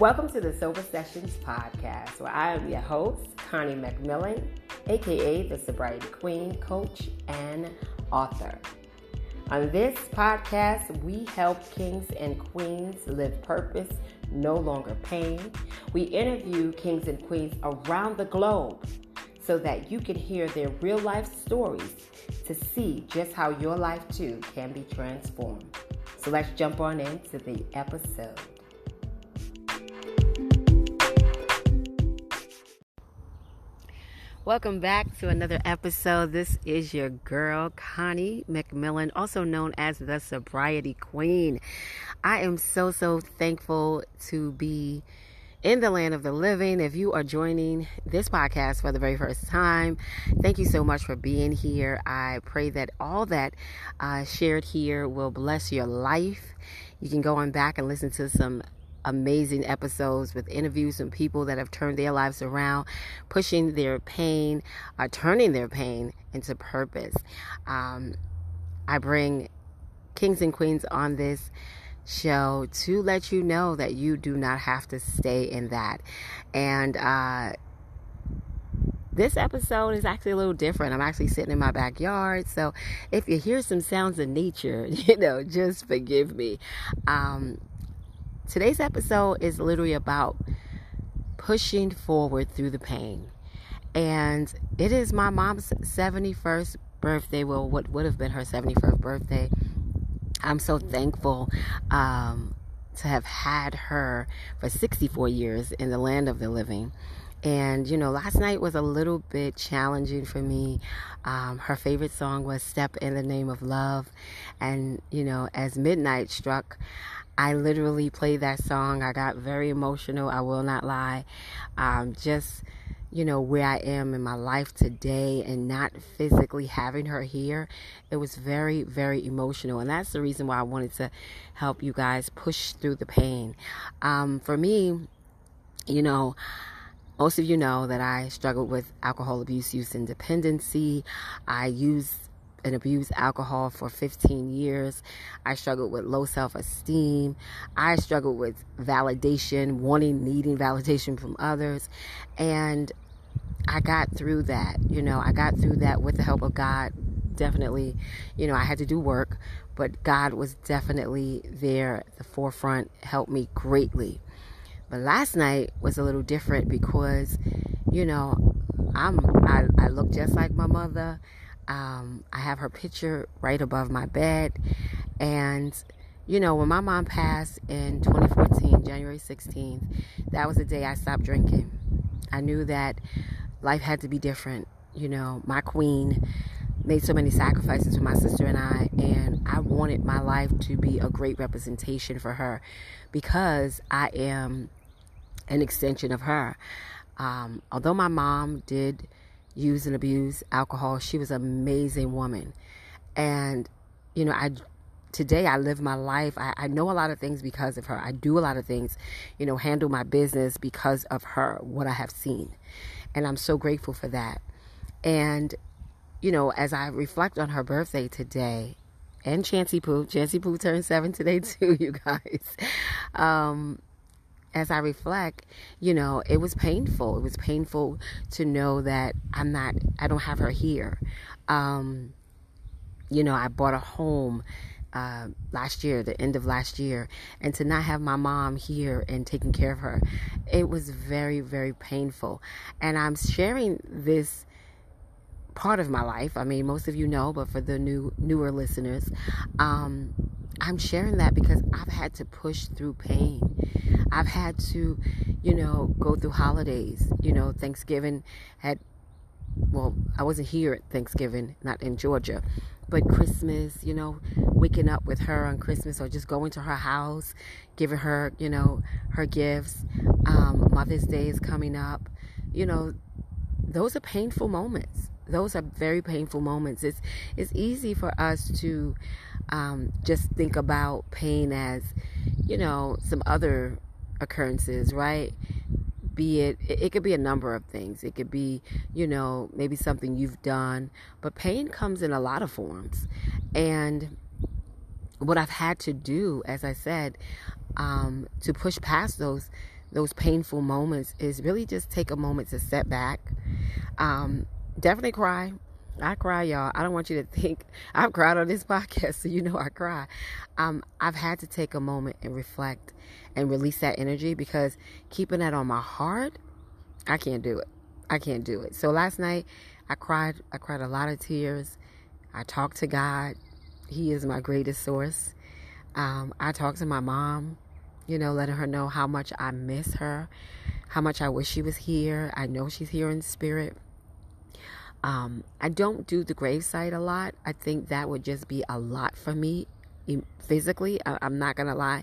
Welcome to the Sober Sessions podcast, where I am your host, Connie McMillan, aka the Sobriety Queen, coach, and author. On this podcast, we help kings and queens live purpose, no longer pain. We interview kings and queens around the globe so that you can hear their real life stories to see just how your life too can be transformed. So let's jump on into the episode. Welcome back to another episode. This is your girl, Connie McMillan, also known as the Sobriety Queen. I am so, so thankful to be in the land of the living. If you are joining this podcast for the very first time, thank you so much for being here. I pray that all that uh, shared here will bless your life. You can go on back and listen to some amazing episodes with interviews from people that have turned their lives around, pushing their pain, uh, turning their pain into purpose. Um, I bring kings and queens on this show to let you know that you do not have to stay in that. And uh, this episode is actually a little different. I'm actually sitting in my backyard. So if you hear some sounds of nature, you know, just forgive me. Um, Today's episode is literally about pushing forward through the pain. And it is my mom's 71st birthday. Well, what would have been her 71st birthday. I'm so thankful um, to have had her for 64 years in the land of the living. And, you know, last night was a little bit challenging for me. Um, her favorite song was Step in the Name of Love. And, you know, as midnight struck, I literally played that song. I got very emotional. I will not lie. Um, just, you know, where I am in my life today and not physically having her here, it was very, very emotional. And that's the reason why I wanted to help you guys push through the pain. Um, for me, you know, most of you know that I struggled with alcohol abuse, use, and dependency. I used and abused alcohol for 15 years. I struggled with low self esteem. I struggled with validation, wanting, needing validation from others. And I got through that. You know, I got through that with the help of God. Definitely, you know, I had to do work, but God was definitely there at the forefront, helped me greatly. But last night was a little different because, you know, I'm I, I look just like my mother. Um, I have her picture right above my bed. And, you know, when my mom passed in 2014, January 16th, that was the day I stopped drinking. I knew that life had to be different. You know, my queen made so many sacrifices for my sister and I, and I wanted my life to be a great representation for her because I am an extension of her. Um, although my mom did use and abuse alcohol. She was an amazing woman. And, you know, I today I live my life. I, I, know a lot of things because of her. I do a lot of things, you know, handle my business because of her, what I have seen. And I'm so grateful for that. And, you know, as I reflect on her birthday today, and Chancey Poo, Chancey Poo turned seven today too, you guys. Um, as I reflect, you know, it was painful. It was painful to know that I'm not, I don't have her here. Um, you know, I bought a home uh, last year, the end of last year, and to not have my mom here and taking care of her, it was very, very painful. And I'm sharing this part of my life. I mean, most of you know, but for the new newer listeners, um, I'm sharing that because I've had to push through pain. I've had to, you know, go through holidays. You know, Thanksgiving had, well, I wasn't here at Thanksgiving, not in Georgia, but Christmas, you know, waking up with her on Christmas or just going to her house, giving her, you know, her gifts. Um, Mother's Day is coming up. You know, those are painful moments. Those are very painful moments. It's it's easy for us to um, just think about pain as, you know, some other occurrences, right? Be it, it could be a number of things. It could be, you know, maybe something you've done, but pain comes in a lot of forms. And what I've had to do, as I said, um, to push past those those painful moments is really just take a moment to step back. Um, definitely cry. I cry, y'all. I don't want you to think I've cried on this podcast, so you know I cry. Um, I've had to take a moment and reflect and release that energy because keeping that on my heart, I can't do it. I can't do it. So last night, I cried. I cried a lot of tears. I talked to God. He is my greatest source. Um, I talked to my mom, you know, letting her know how much I miss her, how much I wish she was here. I know she's here in spirit. Um, I don't do the gravesite a lot. I think that would just be a lot for me physically. I, I'm not going to lie,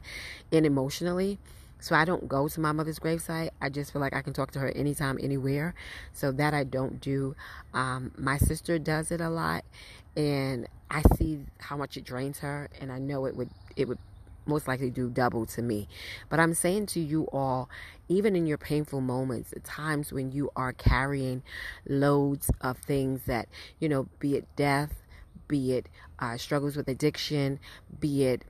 and emotionally. So I don't go to my mother's gravesite. I just feel like I can talk to her anytime, anywhere. So that I don't do. Um, my sister does it a lot, and I see how much it drains her, and I know it would it would most likely do double to me. But I'm saying to you all, even in your painful moments, the times when you are carrying loads of things that, you know, be it death, be it uh, struggles with addiction, be it,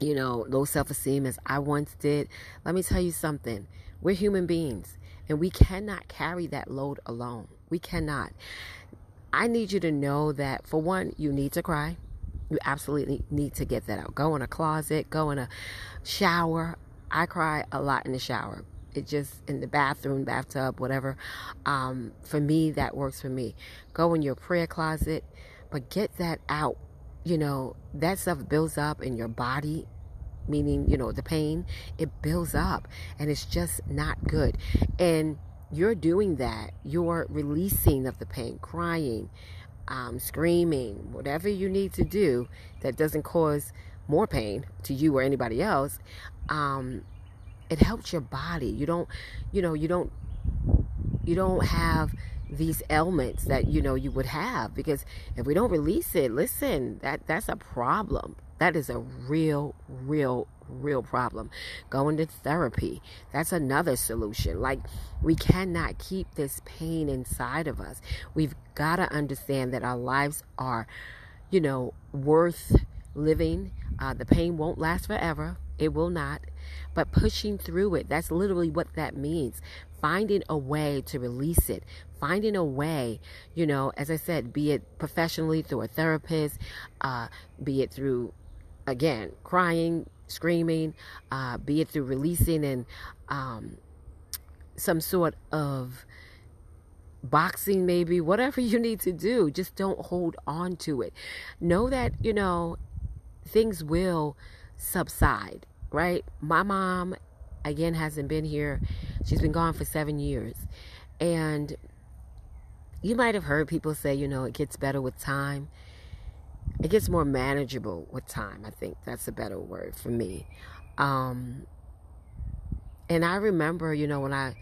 you know, low self esteem as I once did. Let me tell you something. We're human beings and we cannot carry that load alone. We cannot. I need you to know that for one, you need to cry. You absolutely need to get that out. Go in a closet, go in a shower. I cry a lot in the shower. It just in the bathroom, bathtub, whatever. Um, for me, that works for me. Go in your prayer closet, but get that out. You know, that stuff builds up in your body, meaning, you know, the pain, it builds up and it's just not good. And you're doing that. You're releasing of the pain, crying, um, screaming, whatever you need to do that doesn't cause more pain to you or anybody else, um, it helps your body. You don't, you know, you don't, you don't have these ailments that you know you would have because if we don't release it, listen, that that's a problem. That is a real, real, real problem. Going to therapy, that's another solution. Like, we cannot keep this pain inside of us. We've got to understand that our lives are, you know, worth living. Uh, the pain won't last forever, it will not. But pushing through it, that's literally what that means. Finding a way to release it, finding a way, you know, as I said, be it professionally through a therapist, uh, be it through again, crying, screaming, uh, be it through releasing and um, some sort of boxing, maybe, whatever you need to do. Just don't hold on to it. Know that, you know, things will subside, right? My mom, again, hasn't been here. She's been gone for seven years. And you might have heard people say, you know, it gets better with time it gets more manageable with time. I think that's a better word for me. Um, and I remember, you know, when I,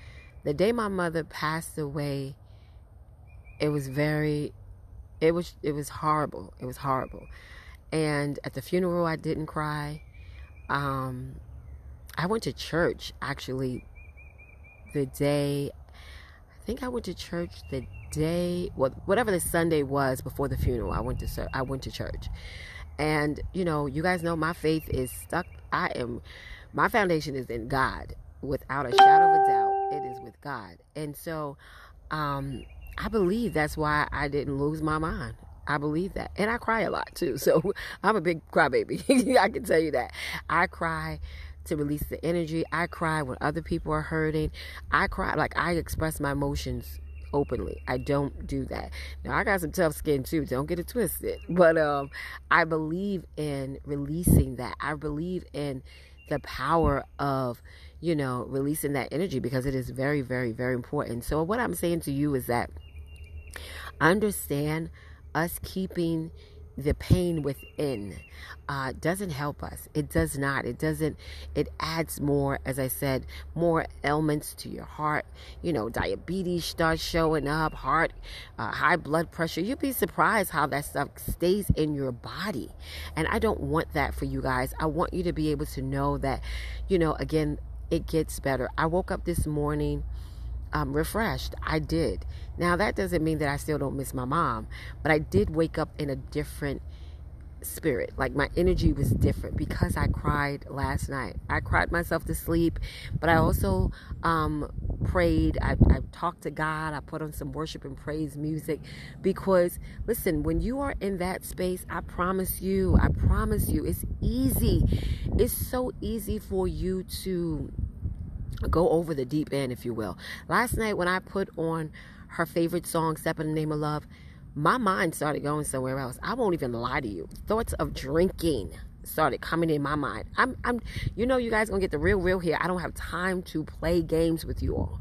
the day my mother passed away, it was very, it was, it was horrible. It was horrible. And at the funeral, I didn't cry. Um, I went to church actually the day, think I went to church the day, well, whatever the Sunday was before the funeral, I went to I went to church, and you know, you guys know my faith is stuck. I am, my foundation is in God, without a shadow of a doubt. It is with God, and so, um, I believe that's why I didn't lose my mind. I believe that, and I cry a lot too. So I'm a big crybaby. I can tell you that I cry to release the energy. I cry when other people are hurting. I cry like I express my emotions openly. I don't do that. Now I got some tough skin too. Don't get it twisted. But um I believe in releasing that. I believe in the power of, you know, releasing that energy because it is very very very important. So what I'm saying to you is that understand us keeping the pain within uh, doesn't help us. It does not. It doesn't. It adds more, as I said, more ailments to your heart. You know, diabetes starts showing up, heart, uh, high blood pressure. You'd be surprised how that stuff stays in your body. And I don't want that for you guys. I want you to be able to know that, you know, again, it gets better. I woke up this morning um, refreshed. I did. Now, that doesn't mean that I still don't miss my mom, but I did wake up in a different spirit. Like my energy was different because I cried last night. I cried myself to sleep, but I also um, prayed. I, I talked to God. I put on some worship and praise music because, listen, when you are in that space, I promise you, I promise you, it's easy. It's so easy for you to go over the deep end, if you will. Last night, when I put on her favorite song, Step in the Name of Love, my mind started going somewhere else. I won't even lie to you. Thoughts of drinking started coming in my mind. I'm, I'm, you know, you guys gonna get the real, real here. I don't have time to play games with you all.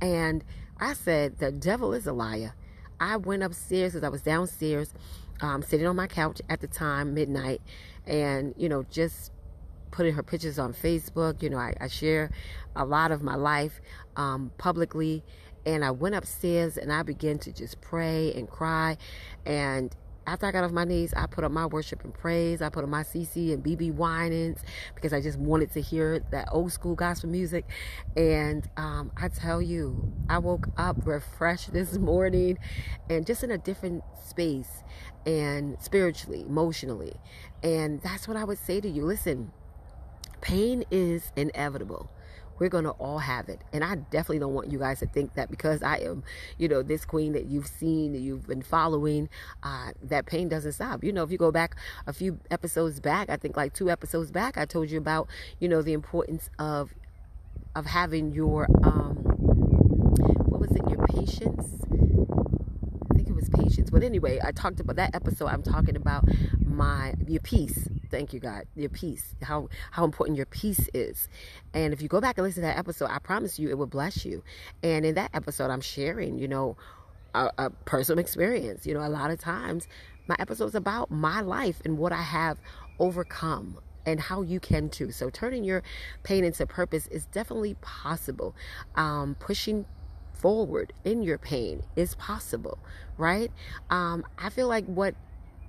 And I said, the devil is a liar. I went upstairs because I was downstairs, um, sitting on my couch at the time, midnight, and you know, just putting her pictures on Facebook. You know, I, I share a lot of my life um, publicly, and I went upstairs and I began to just pray and cry. And after I got off my knees, I put up my worship and praise. I put on my CeCe and BeBe Winans because I just wanted to hear that old school gospel music. And um, I tell you, I woke up refreshed this morning and just in a different space and spiritually, emotionally. And that's what I would say to you. Listen, pain is inevitable we're going to all have it. And I definitely don't want you guys to think that because I am, you know, this queen that you've seen, that you've been following, uh, that pain doesn't stop. You know, if you go back a few episodes back, I think like two episodes back, I told you about, you know, the importance of of having your um what was it, your patience patience. But anyway, I talked about that episode. I'm talking about my your peace. Thank you, God. Your peace. How how important your peace is. And if you go back and listen to that episode, I promise you it will bless you. And in that episode, I'm sharing, you know, a, a personal experience. You know, a lot of times my episode's about my life and what I have overcome and how you can too. So turning your pain into purpose is definitely possible. Um, pushing forward in your pain is possible, right? Um, I feel like what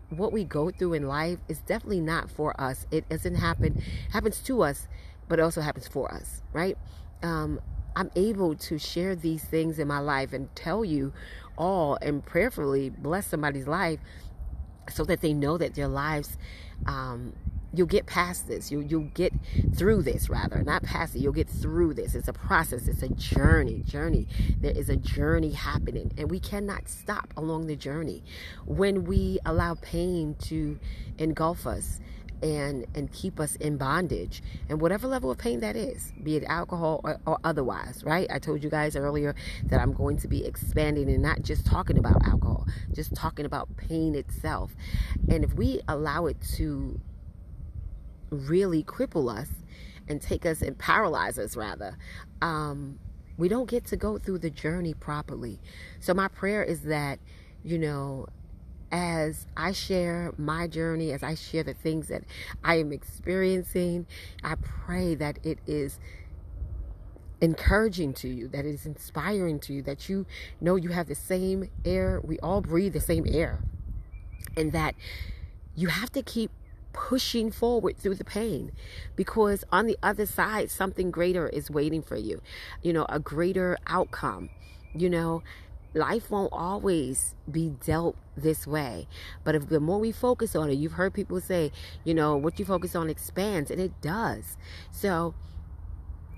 what we go through in life is definitely not for us. It doesn't happen happens to us, but it also happens for us, right? Um, I'm able to share these things in my life and tell you all and prayerfully bless somebody's life so that they know that their lives um, you'll get past this. You you'll get through this rather, not past it. You'll get through this. It's a process. It's a journey. Journey. There is a journey happening, and we cannot stop along the journey. When we allow pain to engulf us and and keep us in bondage and whatever level of pain that is be it alcohol or, or, otherwise right i told you guys earlier that i'm going to be expanding and not just talking about alcohol just talking about pain itself and if we allow it to really cripple us and take us and paralyze us rather um, we don't get to go through the journey properly so my prayer is that you know as I share my journey, as I share the things that I am experiencing, I pray that it is encouraging to you, that it is inspiring to you, that you know you have the same air. We all breathe the same air. And that you have to keep pushing forward through the pain because on the other side something greater is waiting for you you know a greater outcome you know. Life won't always be dealt this way but if the more we focus on it you've heard people say you know what you focus on expands and it does. So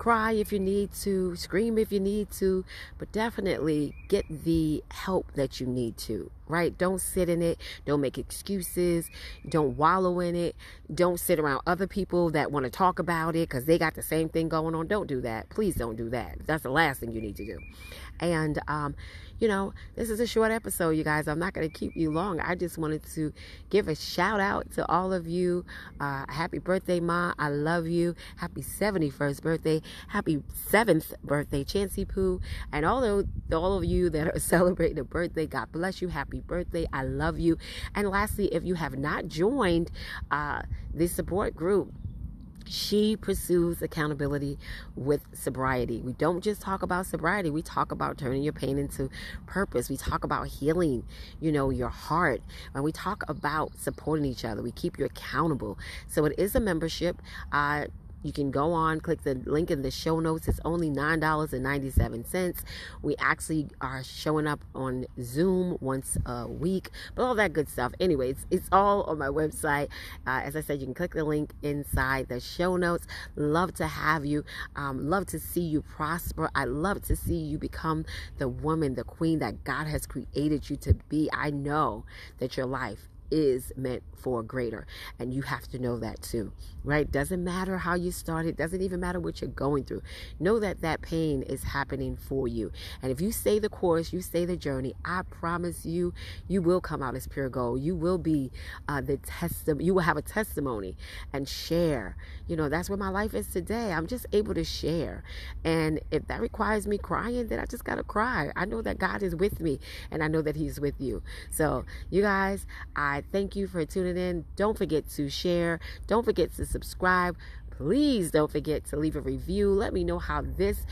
cry if you need to, scream if you need to, but definitely get the help that you need to, right? Don't sit in it. Don't make excuses. Don't wallow in it. Don't sit around other people that want to talk about it because they got the same thing going on. Don't do that. Please don't do that. That's the last thing you need to do. And, um, you know, this is a short episode, you guys. I'm not going to keep you long. I just wanted to give a shout out to all of you. Uh, happy birthday, Ma. I love you. Happy 71st birthday. Happy 7th birthday, Chancey Poo. And all of, all of you that are celebrating a birthday, God bless you. Happy birthday. I love you. And lastly, if you have not joined uh, this support group, she pursues accountability with sobriety. We don't just talk about sobriety, we talk about turning your pain into purpose. We talk about healing, you know, your heart. And we talk about supporting each other. We keep you accountable. So it is a membership. Uh, you can go on, click the link in the show notes. It's only $9.97. We actually are showing up on Zoom once a week, but all that good stuff. Anyway, it's, it's all on my website. Uh, as I said, you can click the link inside the show notes. Love to have you. Um, love to see you prosper. I love to see you become the woman, the queen that God has created you to be. I know that your life is meant for greater. And you have to know that too, right? Doesn't matter how you started, doesn't even matter what you're going through. Know that that pain is happening for you. And if you stay the course, you stay the journey, I promise you, you will come out as pure gold. You will be uh, the testimony, you will have a testimony and share. You know, that's where my life is today. I'm just able to share. And if that requires me crying, then I just got to cry. I know that God is with me and I know that He's with you. So, you guys, I thank you for tuning in. Don't forget to share. Don't forget to subscribe. Please don't forget to leave a review. Let me know how this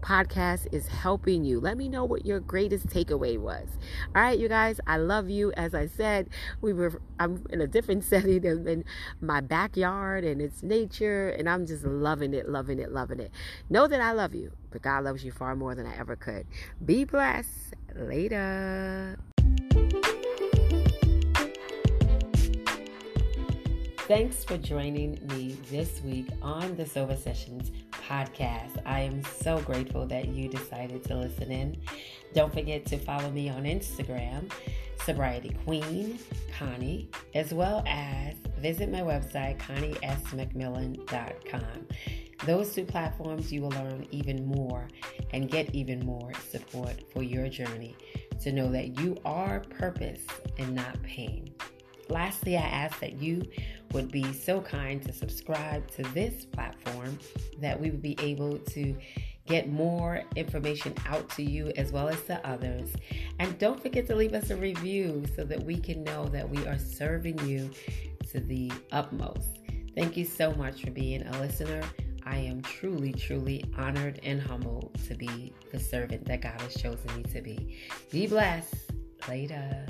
podcast is helping you. Let me know what your greatest takeaway was. All right, you guys, I love you. As I said, we were I'm in a different setting than my backyard and it's nature and I'm just loving it, loving it, loving it. Know that I love you, but God loves you far more than I ever could. Be blessed. Later. Thanks for joining me this week on the Sober Sessions podcast. I am so grateful that you decided to listen in. Don't forget to follow me on Instagram, Sobriety Queen Connie, as well as visit my website, ConnieSMcMillan.com. Those two platforms, you will learn even more and get even more support for your journey to know that you are purpose and not pain. Lastly, I ask that you would be so kind to subscribe to this platform that we would be able to get more information out to you as well as to others. And don't forget to leave us a review so that we can know that we are serving you to the utmost. Thank you so much for being a listener. I am truly, truly honored and humbled to be the servant that God has chosen me to be. Be blessed. Later.